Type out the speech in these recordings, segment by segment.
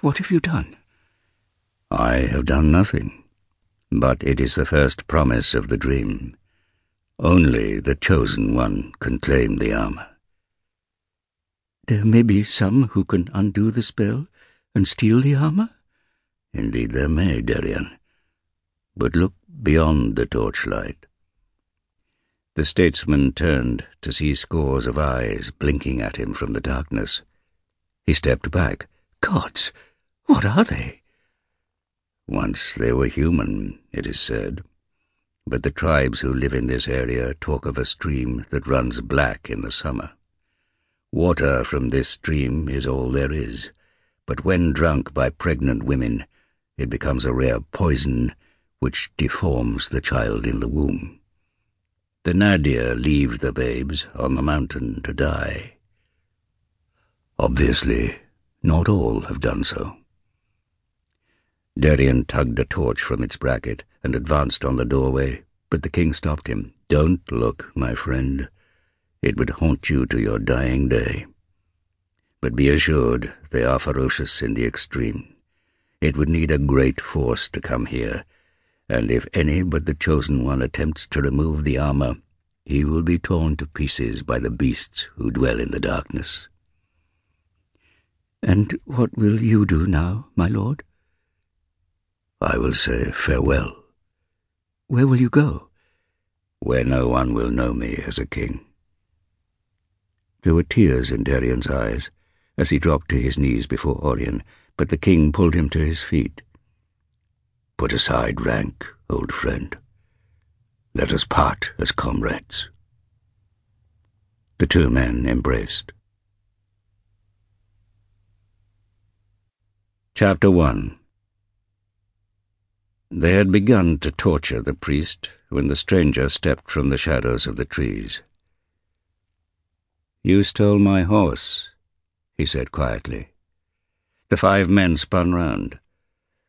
What have you done? I have done nothing, but it is the first promise of the dream. Only the chosen one can claim the armor. There may be some who can undo the spell and steal the armor? Indeed there may, Darian. But look beyond the torchlight. The statesman turned to see scores of eyes blinking at him from the darkness. He stepped back. Gods, what are they? Once they were human, it is said. But the tribes who live in this area talk of a stream that runs black in the summer. Water from this stream is all there is, but when drunk by pregnant women, it becomes a rare poison which deforms the child in the womb. The Nadir leave the babes on the mountain to die. Obviously, not all have done so. Darian tugged a torch from its bracket and advanced on the doorway, but the king stopped him. Don't look, my friend. It would haunt you to your dying day. But be assured they are ferocious in the extreme. It would need a great force to come here, and if any but the Chosen One attempts to remove the armor, he will be torn to pieces by the beasts who dwell in the darkness. And what will you do now, my lord? I will say farewell. Where will you go? Where no one will know me as a king. There were tears in Darian's eyes as he dropped to his knees before Orien, but the king pulled him to his feet. Put aside rank, old friend. Let us part as comrades. The two men embraced. Chapter 1 They had begun to torture the priest when the stranger stepped from the shadows of the trees. You stole my horse, he said quietly. The five men spun round.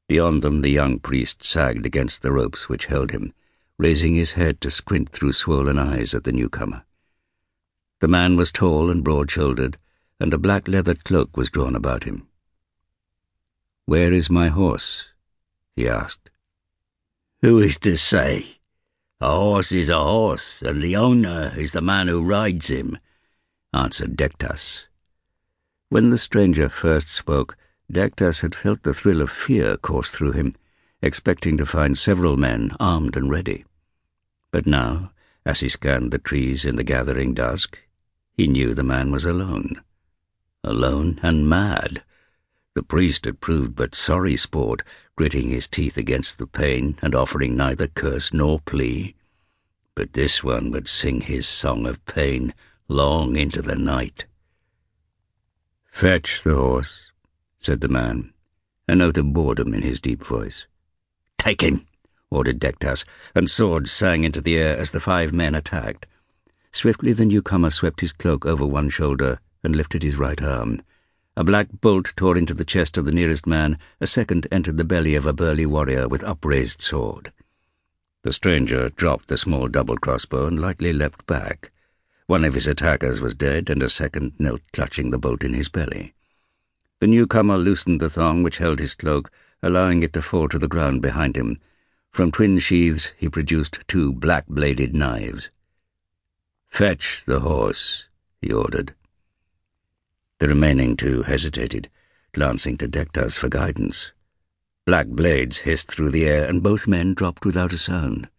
Beyond them the young priest sagged against the ropes which held him, raising his head to squint through swollen eyes at the newcomer. The man was tall and broad-shouldered, and a black leather cloak was drawn about him. Where is my horse? he asked. Who is to say? A horse is a horse, and the owner is the man who rides him, answered Dektas. When the stranger first spoke, Dektas had felt the thrill of fear course through him, expecting to find several men armed and ready. But now, as he scanned the trees in the gathering dusk, he knew the man was alone. Alone and mad. The priest had proved but sorry sport, gritting his teeth against the pain and offering neither curse nor plea. But this one would sing his song of pain long into the night. Fetch the horse, said the man, a note of boredom in his deep voice. Take him, ordered Dektas, and swords sang into the air as the five men attacked. Swiftly the newcomer swept his cloak over one shoulder and lifted his right arm. A black bolt tore into the chest of the nearest man, a second entered the belly of a burly warrior with upraised sword. The stranger dropped the small double crossbow and lightly leapt back. One of his attackers was dead, and a second knelt clutching the bolt in his belly. The newcomer loosened the thong which held his cloak, allowing it to fall to the ground behind him. From twin sheaths he produced two black-bladed knives. Fetch the horse, he ordered. The remaining two hesitated, glancing to Dektas for guidance. Black blades hissed through the air, and both men dropped without a sound.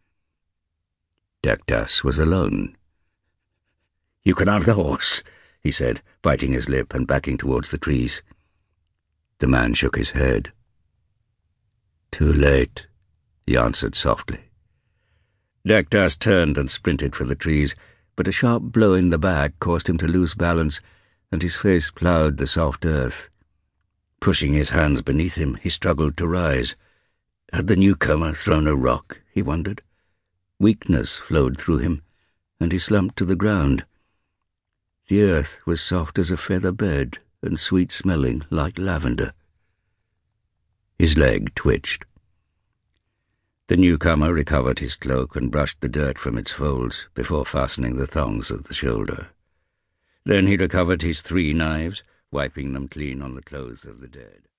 Dektas was alone. You can have the horse, he said, biting his lip and backing towards the trees. The man shook his head. Too late, he answered softly. Dektas turned and sprinted for the trees, but a sharp blow in the back caused him to lose balance, and his face ploughed the soft earth. Pushing his hands beneath him, he struggled to rise. Had the newcomer thrown a rock, he wondered? Weakness flowed through him, and he slumped to the ground. The earth was soft as a feather bed, and sweet-smelling like lavender. His leg twitched. The newcomer recovered his cloak and brushed the dirt from its folds before fastening the thongs at the shoulder. Then he recovered his three knives, wiping them clean on the clothes of the dead.